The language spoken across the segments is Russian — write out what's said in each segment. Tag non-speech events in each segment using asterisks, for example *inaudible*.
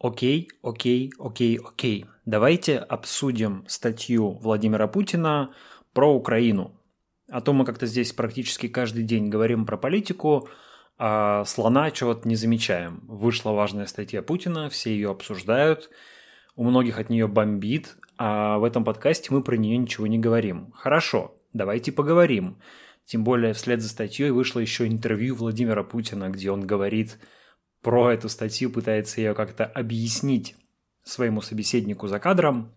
Окей, окей, окей, окей. Давайте обсудим статью Владимира Путина про Украину. А то мы как-то здесь практически каждый день говорим про политику, а слона чего-то не замечаем. Вышла важная статья Путина, все ее обсуждают, у многих от нее бомбит, а в этом подкасте мы про нее ничего не говорим. Хорошо, давайте поговорим. Тем более вслед за статьей вышло еще интервью Владимира Путина, где он говорит – про эту статью, пытается ее как-то объяснить своему собеседнику за кадром.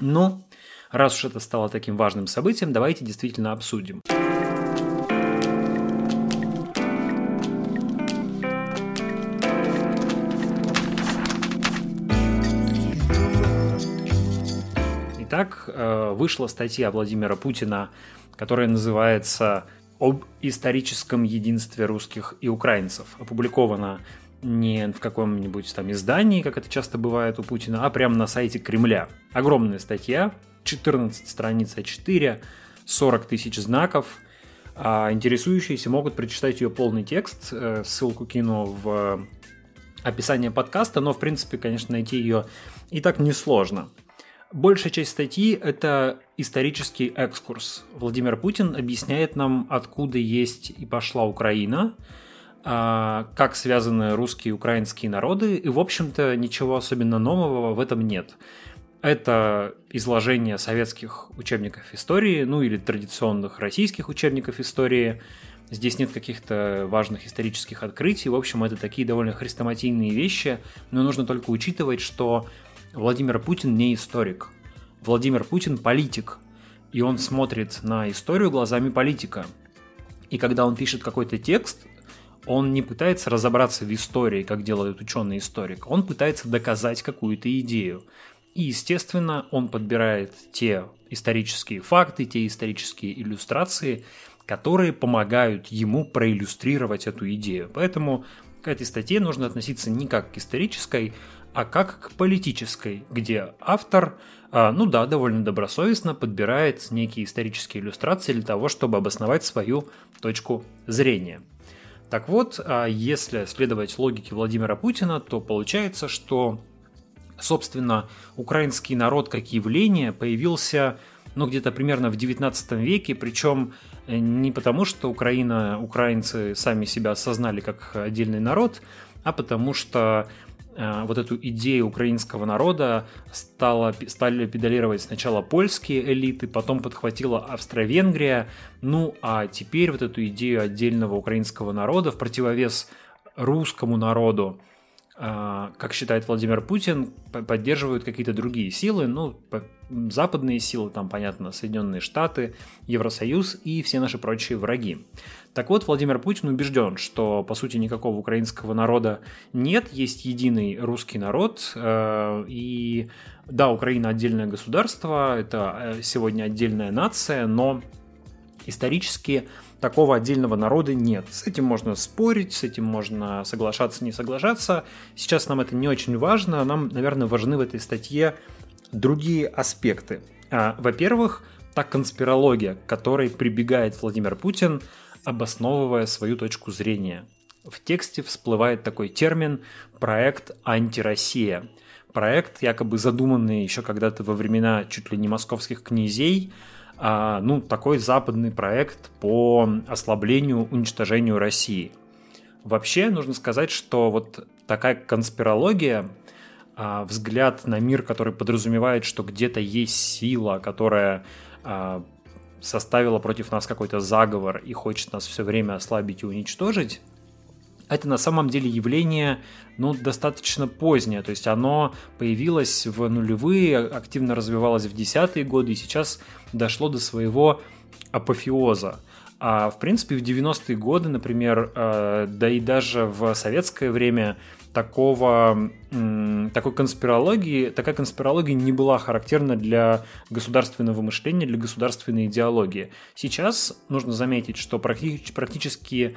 Ну, раз уж это стало таким важным событием, давайте действительно обсудим. Итак, э, вышла статья Владимира Путина, которая называется «Об историческом единстве русских и украинцев». Опубликована не в каком-нибудь там издании, как это часто бывает у Путина, а прямо на сайте Кремля. Огромная статья, 14 страниц А4, 40 тысяч знаков. А интересующиеся могут прочитать ее полный текст. Э, ссылку кину в описание подкаста, но, в принципе, конечно, найти ее и так несложно. Большая часть статьи – это исторический экскурс. Владимир Путин объясняет нам, откуда есть и пошла Украина – как связаны русские и украинские народы, и, в общем-то, ничего особенно нового в этом нет. Это изложение советских учебников истории, ну или традиционных российских учебников истории. Здесь нет каких-то важных исторических открытий. В общем, это такие довольно хрестоматийные вещи, но нужно только учитывать, что Владимир Путин не историк. Владимир Путин политик, и он смотрит на историю глазами политика. И когда он пишет какой-то текст, он не пытается разобраться в истории, как делает ученый-историк, он пытается доказать какую-то идею. И, естественно, он подбирает те исторические факты, те исторические иллюстрации, которые помогают ему проиллюстрировать эту идею. Поэтому к этой статье нужно относиться не как к исторической, а как к политической, где автор, а, ну да, довольно добросовестно подбирает некие исторические иллюстрации для того, чтобы обосновать свою точку зрения. Так вот, а если следовать логике Владимира Путина, то получается, что, собственно, украинский народ как явление появился ну, где-то примерно в 19 веке, причем э, не потому, что Украина, украинцы сами себя осознали как отдельный народ, а потому что вот эту идею украинского народа стала, стали педалировать сначала польские элиты, потом подхватила Австро-Венгрия, ну а теперь вот эту идею отдельного украинского народа в противовес русскому народу, э, как считает Владимир Путин, поддерживают какие-то другие силы, ну, западные силы, там, понятно, Соединенные Штаты, Евросоюз и все наши прочие враги. Так вот, Владимир Путин убежден, что, по сути, никакого украинского народа нет, есть единый русский народ, э, и да, Украина отдельное государство, это э, сегодня отдельная нация, но исторически такого отдельного народа нет. С этим можно спорить, с этим можно соглашаться, не соглашаться. Сейчас нам это не очень важно, нам, наверное, важны в этой статье другие аспекты. А, во-первых, та конспирология, к которой прибегает Владимир Путин – обосновывая свою точку зрения. В тексте всплывает такой термин «проект антироссия». Проект, якобы задуманный еще когда-то во времена чуть ли не московских князей, ну, такой западный проект по ослаблению, уничтожению России. Вообще, нужно сказать, что вот такая конспирология, а, взгляд на мир, который подразумевает, что где-то есть сила, которая а, составила против нас какой-то заговор и хочет нас все время ослабить и уничтожить, это на самом деле явление ну, достаточно позднее. То есть оно появилось в нулевые, активно развивалось в десятые годы и сейчас дошло до своего апофеоза. А в принципе в 90-е годы, например, э, да и даже в советское время такого, такой конспирологии, такая конспирология не была характерна для государственного мышления, для государственной идеологии. Сейчас нужно заметить, что практически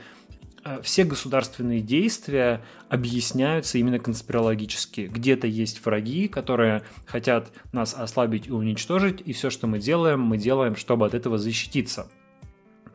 все государственные действия объясняются именно конспирологически. Где-то есть враги, которые хотят нас ослабить и уничтожить, и все, что мы делаем, мы делаем, чтобы от этого защититься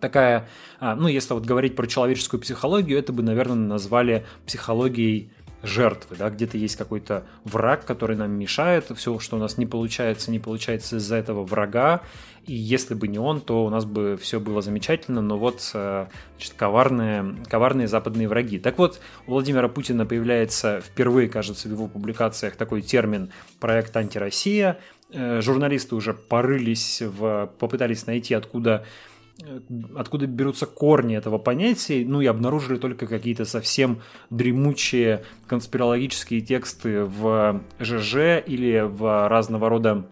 такая, а, ну, если вот говорить про человеческую психологию, это бы, наверное, назвали психологией жертвы, да, где-то есть какой-то враг, который нам мешает, все, что у нас не получается, не получается из-за этого врага, и если бы не он, то у нас бы все было замечательно, но вот э, значит, коварные, коварные западные враги. Так вот, у Владимира Путина появляется впервые, кажется, в его публикациях такой термин «проект антироссия». Э, журналисты уже порылись, в, попытались найти, откуда откуда берутся корни этого понятия, ну и обнаружили только какие-то совсем дремучие конспирологические тексты в ЖЖ или в разного рода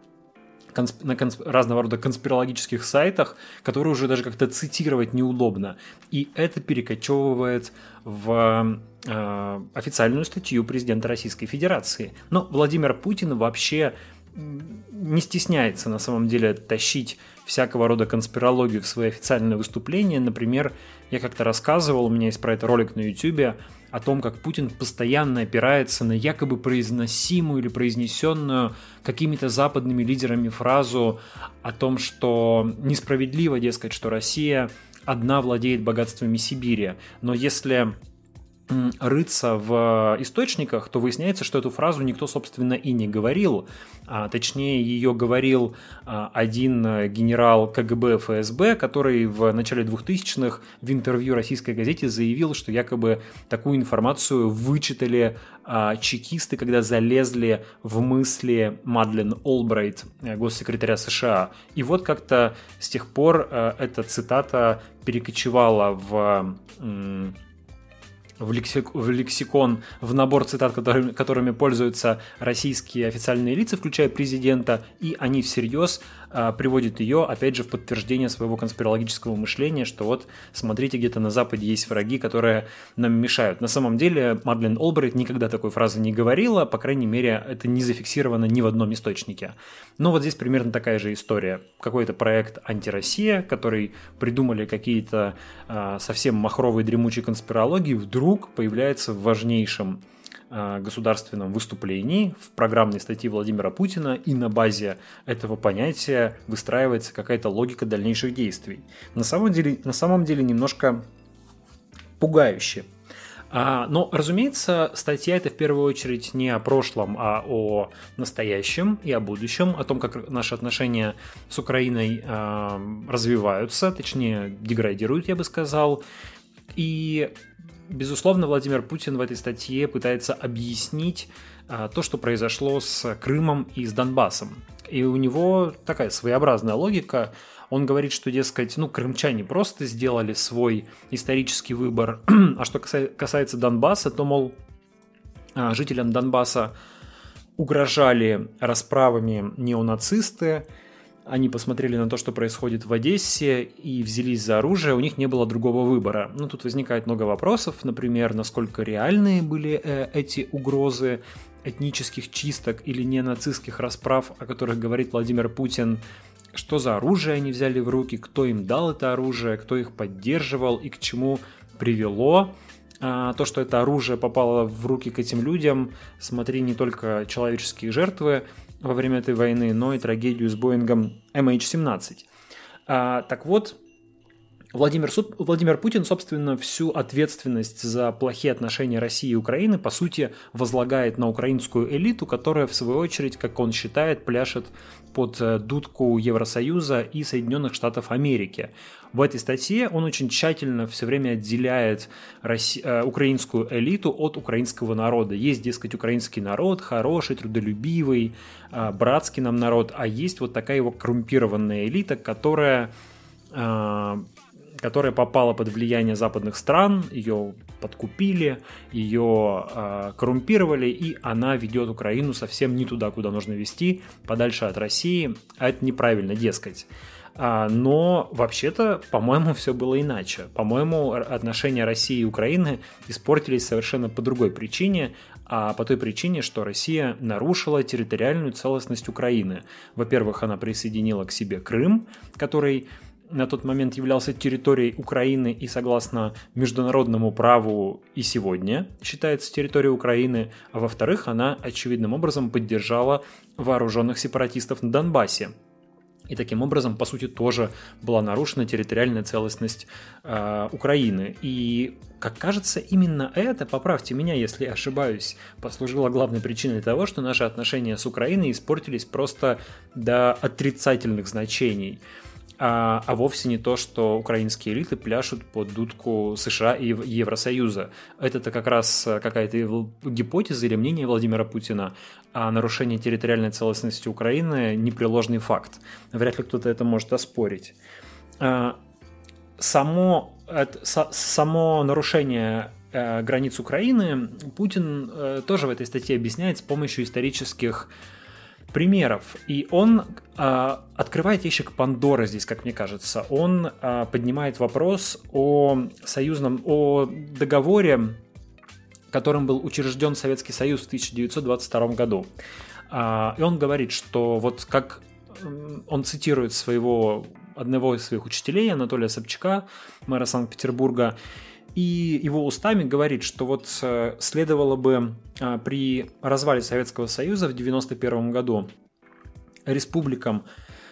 на консп... разного рода конспирологических сайтах, которые уже даже как-то цитировать неудобно. И это перекочевывает в э, официальную статью президента Российской Федерации. Но Владимир Путин вообще не стесняется на самом деле тащить всякого рода конспирологию в свои официальные выступления. Например, я как-то рассказывал, у меня есть про это ролик на YouTube, о том, как Путин постоянно опирается на якобы произносимую или произнесенную какими-то западными лидерами фразу о том, что несправедливо, дескать, что Россия одна владеет богатствами Сибири. Но если рыться в источниках, то выясняется, что эту фразу никто, собственно, и не говорил. А, точнее, ее говорил а, один генерал КГБ ФСБ, который в начале 2000-х в интервью российской газете заявил, что якобы такую информацию вычитали а, чекисты, когда залезли в мысли Мадлен Олбрайт, э, госсекретаря США. И вот как-то с тех пор э, эта цитата перекочевала в в, лексик, в лексикон, в набор цитат, которыми, которыми пользуются российские официальные лица, включая президента, и они всерьез приводит ее, опять же, в подтверждение своего конспирологического мышления, что вот, смотрите, где-то на Западе есть враги, которые нам мешают. На самом деле, Мадлен Олбрайт никогда такой фразы не говорила, по крайней мере, это не зафиксировано ни в одном источнике. Но вот здесь примерно такая же история. Какой-то проект «Антироссия», который придумали какие-то а, совсем махровые дремучие конспирологии, вдруг появляется в важнейшем государственном выступлении в программной статье Владимира Путина, и на базе этого понятия выстраивается какая-то логика дальнейших действий. На самом деле, на самом деле немножко пугающе. А, но, разумеется, статья это в первую очередь не о прошлом, а о настоящем и о будущем, о том, как наши отношения с Украиной а, развиваются, точнее, деградируют, я бы сказал. И Безусловно, Владимир Путин в этой статье пытается объяснить а, то, что произошло с Крымом и с Донбассом. И у него такая своеобразная логика. Он говорит, что, дескать, ну, крымчане просто сделали свой исторический выбор. *clears throat* а что касается Донбасса, то, мол, а, жителям Донбасса угрожали расправами неонацисты, они посмотрели на то, что происходит в Одессе и взялись за оружие, у них не было другого выбора. Ну, тут возникает много вопросов, например, насколько реальные были э, эти угрозы этнических чисток или ненацистских расправ, о которых говорит Владимир Путин, что за оружие они взяли в руки, кто им дал это оружие, кто их поддерживал и к чему привело. А, то, что это оружие попало в руки к этим людям, смотри не только человеческие жертвы, во время этой войны, но и трагедию с Боингом MH17. А, так вот, Владимир, Владимир Путин, собственно, всю ответственность за плохие отношения России и Украины, по сути, возлагает на украинскую элиту, которая, в свою очередь, как он считает, пляшет под э, дудку Евросоюза и Соединенных Штатов Америки. В этой статье он очень тщательно все время отделяет Росси... Э, украинскую элиту от украинского народа. Есть, дескать, украинский народ, хороший, трудолюбивый, э, братский нам народ, а есть вот такая его коррумпированная элита, которая которая попала под влияние западных стран, ее подкупили, ее э, коррумпировали, и она ведет Украину совсем не туда, куда нужно вести, подальше от России, а это неправильно, дескать. А, но вообще-то, по-моему, все было иначе. По-моему, отношения России и Украины испортились совершенно по другой причине, а по той причине, что Россия нарушила территориальную целостность Украины. Во-первых, она присоединила к себе Крым, который на тот момент являлся территорией Украины и согласно международному праву и сегодня считается территорией Украины, а во-вторых, она очевидным образом поддержала вооруженных сепаратистов на Донбассе. И таким образом, по сути, тоже была нарушена территориальная целостность э, Украины. И, как кажется, именно это, поправьте меня, если ошибаюсь, послужило главной причиной того, что наши отношения с Украиной испортились просто до отрицательных значений а, а вовсе не то, что украинские элиты пляшут под дудку США и Евросоюза. Это-то как раз какая-то гипотеза или мнение Владимира Путина, а нарушение территориальной целостности Украины – непреложный факт. Вряд ли кто-то это может оспорить. А, само, само нарушение э, границ Украины Путин э, тоже в этой статье объясняет с помощью исторических примеров. И он э, открывает ящик Пандоры здесь, как мне кажется. Он э, поднимает вопрос о союзном, о договоре, которым был учрежден Советский Союз в 1922 году. Э, и он говорит, что вот как он цитирует своего одного из своих учителей, Анатолия Собчака, мэра Санкт-Петербурга, и его устами говорит, что вот э, следовало бы а, при развале Советского Союза в 1991 году республикам,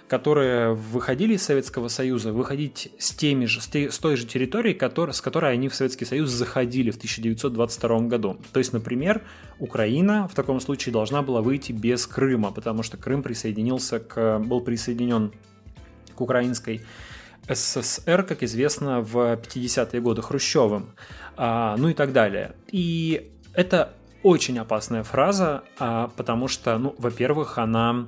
которые выходили из Советского Союза, выходить с, теми же, с той же территории, который, с которой они в Советский Союз заходили в 1922 году. То есть, например, Украина в таком случае должна была выйти без Крыма, потому что Крым присоединился к, был присоединен к украинской СССР, как известно, в 50-е годы Хрущевым, а, ну и так далее. И это очень опасная фраза, а, потому что, ну, во-первых, она,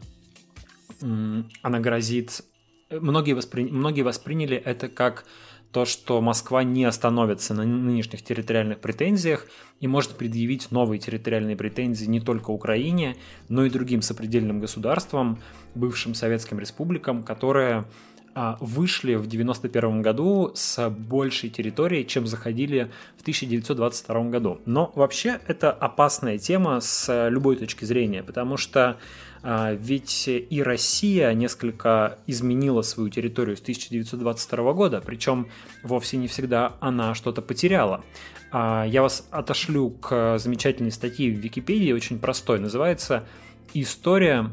она грозит... Многие, воспри... Многие восприняли это как то, что Москва не остановится на нынешних территориальных претензиях и может предъявить новые территориальные претензии не только Украине, но и другим сопредельным государствам, бывшим советским республикам, которые вышли в 1991 году с большей территории, чем заходили в 1922 году. Но вообще это опасная тема с любой точки зрения, потому что а, ведь и Россия несколько изменила свою территорию с 1922 года, причем вовсе не всегда она что-то потеряла. А, я вас отошлю к замечательной статье в Википедии, очень простой, называется «История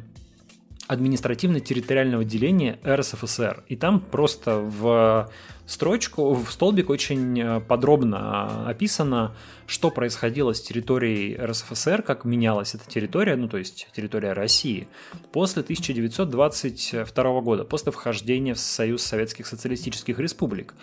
административно-территориального деления РСФСР. И там просто в строчку, в столбик очень э, подробно описано, что происходило с территорией РСФСР, как менялась эта территория, ну то есть территория России, после 1922 года, после вхождения в Союз Советских Социалистических Республик.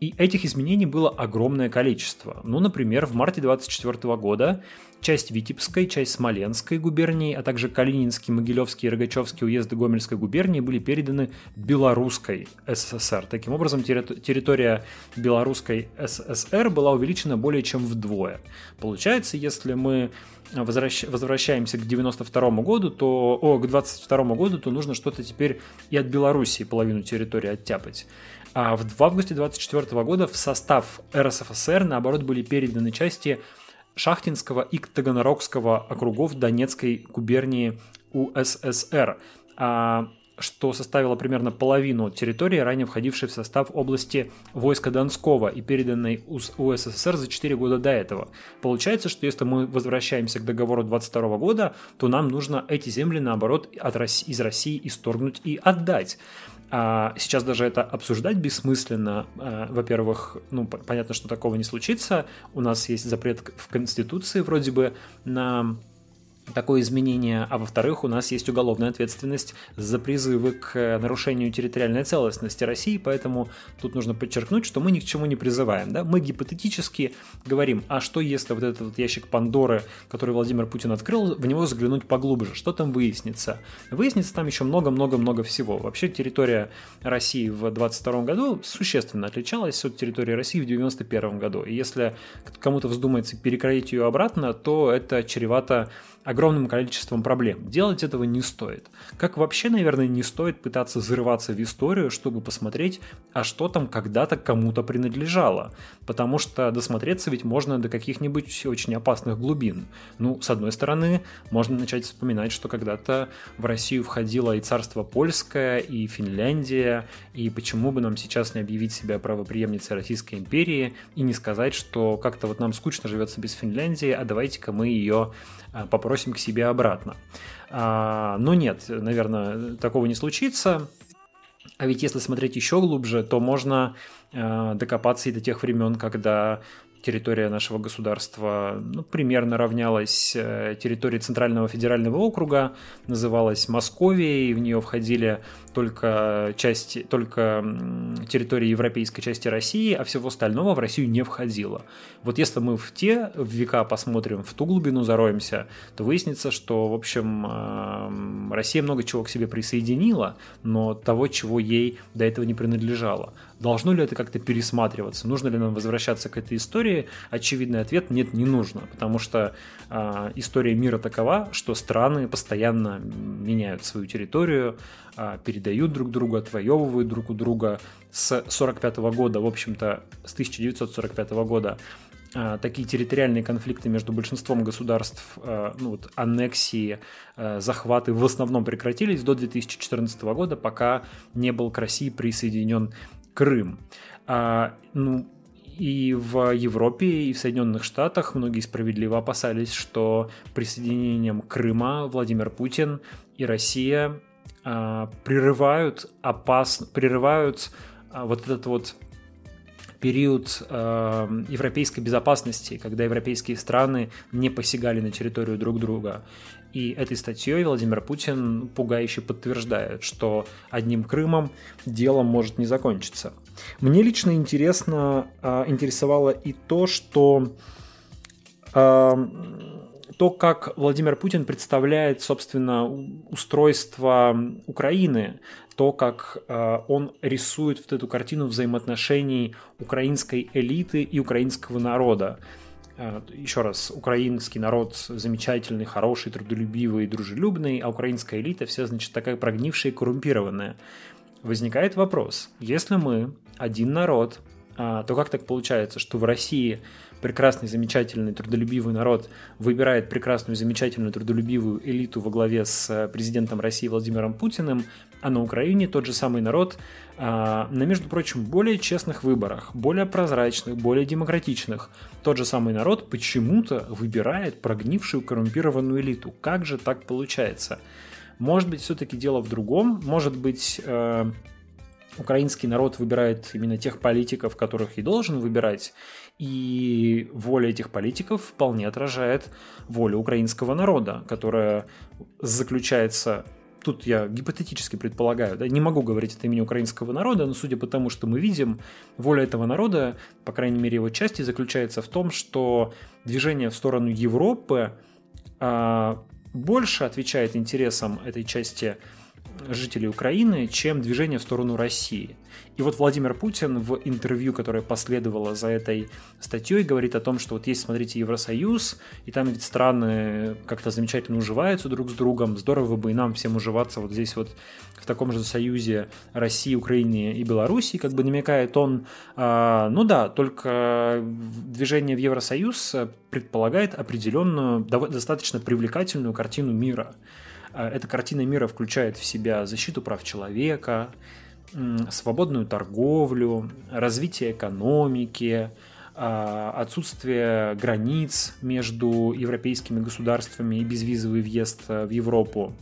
И этих изменений было огромное количество. Ну, например, в марте 24 года часть Витебской, часть Смоленской губернии, а также Калининский, Могилевский и Рогачевский уезды Гомельской губернии были переданы Белорусской СССР. Таким образом, территория Белорусской СССР была увеличена более чем вдвое. Получается, если мы возвращ... возвращаемся к 92 году, то, о, к 22 году, то нужно что-то теперь и от Белоруссии половину территории оттяпать. А в августе 24 года в состав РСФСР, наоборот, были переданы части Шахтинского и Таганрогского округов Донецкой губернии УССР, а, что составило примерно половину территории, ранее входившей в состав области войска Донского и переданной УССР за 4 года до этого. Получается, что если мы возвращаемся к договору 22 года, то нам нужно эти земли, наоборот, от России, из России исторгнуть и отдать. А сейчас даже это обсуждать бессмысленно. А, во-первых, ну, понятно, что такого не случится. У нас есть запрет в Конституции вроде бы на такое изменение, а во-вторых, у нас есть уголовная ответственность за призывы к нарушению территориальной целостности России, поэтому тут нужно подчеркнуть, что мы ни к чему не призываем. Да? Мы гипотетически говорим, а что если вот этот вот ящик Пандоры, который Владимир Путин открыл, в него заглянуть поглубже, что там выяснится? Выяснится там еще много-много-много всего. Вообще территория России в 22 году существенно отличалась от территории России в 91 году. И если кому-то вздумается перекроить ее обратно, то это чревато огромным количеством проблем. Делать этого не стоит. Как вообще, наверное, не стоит пытаться взрываться в историю, чтобы посмотреть, а что там когда-то кому-то принадлежало. Потому что досмотреться ведь можно до каких-нибудь очень опасных глубин. Ну, с одной стороны, можно начать вспоминать, что когда-то в Россию входило и царство польское, и Финляндия, и почему бы нам сейчас не объявить себя правоприемницей Российской империи и не сказать, что как-то вот нам скучно живется без Финляндии, а давайте-ка мы ее попросим к себе обратно. А, но нет, наверное, такого не случится. А ведь если смотреть еще глубже, то можно э, докопаться и до тех времен, когда территория нашего государства ну, примерно равнялась э, территории Центрального федерального округа, называлась Московией, в нее входили только части, только территории европейской части России, а всего остального в Россию не входило. Вот если мы в те века посмотрим, в ту глубину зароемся, то выяснится, что, в общем, э, Россия много чего к себе присоединила, но того, чего ей до этого не принадлежало. Должно ли это как-то пересматриваться? Нужно ли нам возвращаться к этой истории? Очевидный ответ – нет, не нужно, потому что э, история мира такова, что страны постоянно меняют свою территорию, э, передают друг другу, отвоевывают друг у друга. С 1945 года, в общем-то, с 1945 года такие территориальные конфликты между большинством государств, ну вот аннексии, захваты в основном прекратились до 2014 года, пока не был к России присоединен Крым. А, ну, и в Европе, и в Соединенных Штатах многие справедливо опасались, что присоединением Крыма Владимир Путин и Россия а, прерывают опас, прерывают а, вот этот вот период э, европейской безопасности, когда европейские страны не посягали на территорию друг друга. И этой статьей Владимир Путин пугающе подтверждает, что одним Крымом дело может не закончиться. Мне лично интересно, а, интересовало и то, что а, то, как Владимир Путин представляет, собственно, устройство Украины, то, как а, он рисует вот эту картину взаимоотношений украинской элиты и украинского народа. Э, еще раз, украинский народ замечательный, хороший, трудолюбивый, дружелюбный, а украинская элита вся, значит, такая прогнившая и коррумпированная. Возникает вопрос, если мы один народ, то как так получается, что в России прекрасный, замечательный, трудолюбивый народ выбирает прекрасную, замечательную, трудолюбивую элиту во главе с э, президентом России Владимиром Путиным, а на Украине тот же самый народ а, на, между прочим, более честных выборах, более прозрачных, более демократичных, тот же самый народ почему-то выбирает прогнившую коррумпированную элиту. Как же так получается? Может быть, все-таки дело в другом, может быть, э, украинский народ выбирает именно тех политиков, которых и должен выбирать, и воля этих политиков вполне отражает волю украинского народа, которая заключается тут я гипотетически предполагаю, да, не могу говорить от имени украинского народа, но судя по тому, что мы видим, воля этого народа, по крайней мере его части, заключается в том, что движение в сторону Европы а, больше отвечает интересам этой части жителей Украины, чем движение в сторону России. И вот Владимир Путин в интервью, которое последовало за этой статьей, говорит о том, что вот есть, смотрите, Евросоюз, и там ведь страны как-то замечательно уживаются друг с другом, здорово бы и нам всем уживаться вот здесь вот в таком же союзе России, Украины и Белоруссии, как бы намекает он. А, ну да, только движение в Евросоюз предполагает определенную, достаточно привлекательную картину мира. А, эта картина мира включает в себя защиту прав человека, свободную торговлю, развитие экономики, а, отсутствие границ между европейскими государствами и безвизовый въезд э, в Европу.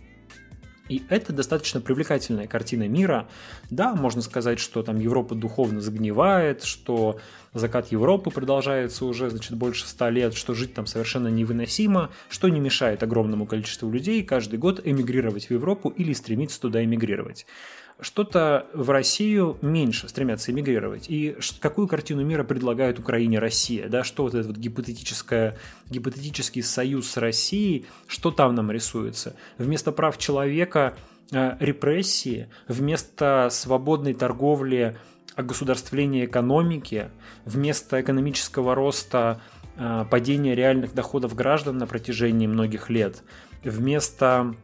И это достаточно привлекательная картина мира. Да, можно сказать, что там Европа духовно загнивает, что закат Европы продолжается уже, значит, больше ста лет, что жить там совершенно невыносимо, что не мешает огромному количеству людей каждый год эмигрировать в Европу или стремиться туда эмигрировать что-то в Россию меньше стремятся эмигрировать. И какую картину мира предлагает Украине Россия? Да, что вот этот вот гипотетическое, гипотетический союз с Россией, что там нам рисуется? Вместо прав человека э, репрессии, вместо свободной торговли огосударствления экономики, вместо экономического роста э, падения реальных доходов граждан на протяжении многих лет, вместо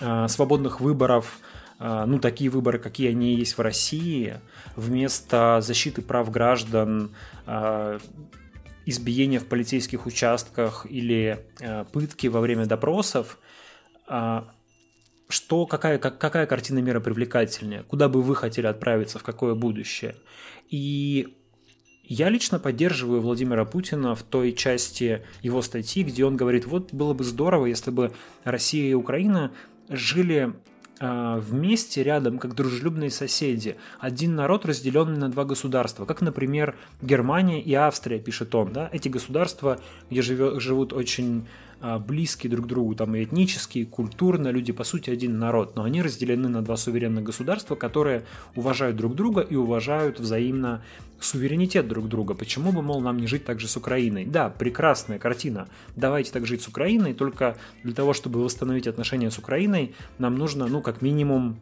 э, свободных выборов ну, такие выборы, какие они есть в России, вместо защиты прав граждан, а, избиения в полицейских участках или а, пытки во время допросов, что, какая, как, какая картина мира привлекательнее? Куда бы вы хотели отправиться, в какое будущее? И я лично поддерживаю Владимира Путина в той части его статьи, где он говорит, вот было бы здорово, если бы Россия и Украина жили вместе рядом, как дружелюбные соседи. Один народ, разделенный на два государства, как, например, Германия и Австрия, пишет он. Да? Эти государства, где живет, живут очень а, близкие друг другу, там и этнически, и культурно, люди по сути один народ, но они разделены на два суверенных государства, которые уважают друг друга и уважают взаимно суверенитет друг друга. Почему бы, мол, нам не жить так же с Украиной? Да, прекрасная картина. Давайте так жить с Украиной, только для того, чтобы восстановить отношения с Украиной, нам нужно, ну, как минимум,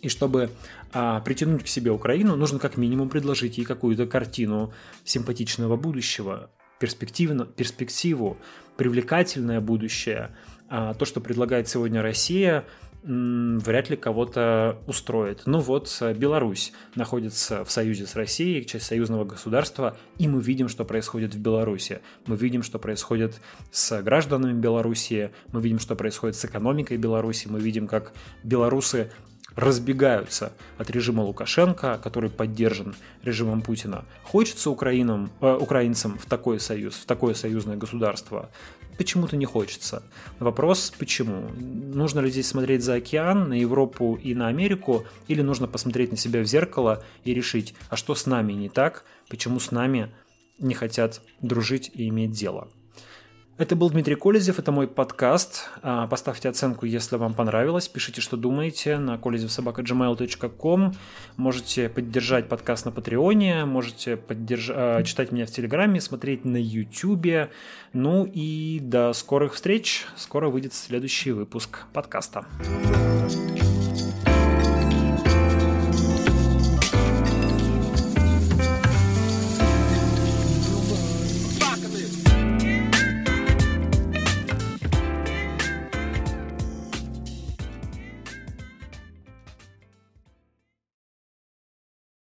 и чтобы а, притянуть к себе Украину, нужно как минимум предложить ей какую-то картину симпатичного будущего, перспективно, перспективу, привлекательное будущее, а то, что предлагает сегодня Россия, вряд ли кого-то устроит. Ну вот, Беларусь находится в союзе с Россией, часть союзного государства, и мы видим, что происходит в Беларуси. Мы видим, что происходит с гражданами Беларуси, мы видим, что происходит с экономикой Беларуси, мы видим, как белорусы разбегаются от режима Лукашенко, который поддержан режимом Путина. Хочется украинам, э, украинцам в такой союз, в такое союзное государство? Почему-то не хочется. Вопрос, почему? Нужно ли здесь смотреть за океан, на Европу и на Америку, или нужно посмотреть на себя в зеркало и решить, а что с нами не так, почему с нами не хотят дружить и иметь дело? Это был Дмитрий Колезев, это мой подкаст. А, поставьте оценку, если вам понравилось. Пишите, что думаете на kolezevsobaka.gmail.com. Можете поддержать подкаст на Патреоне, можете поддерж... А, читать меня в Телеграме, смотреть на Ютубе. Ну и до скорых встреч. Скоро выйдет следующий выпуск подкаста.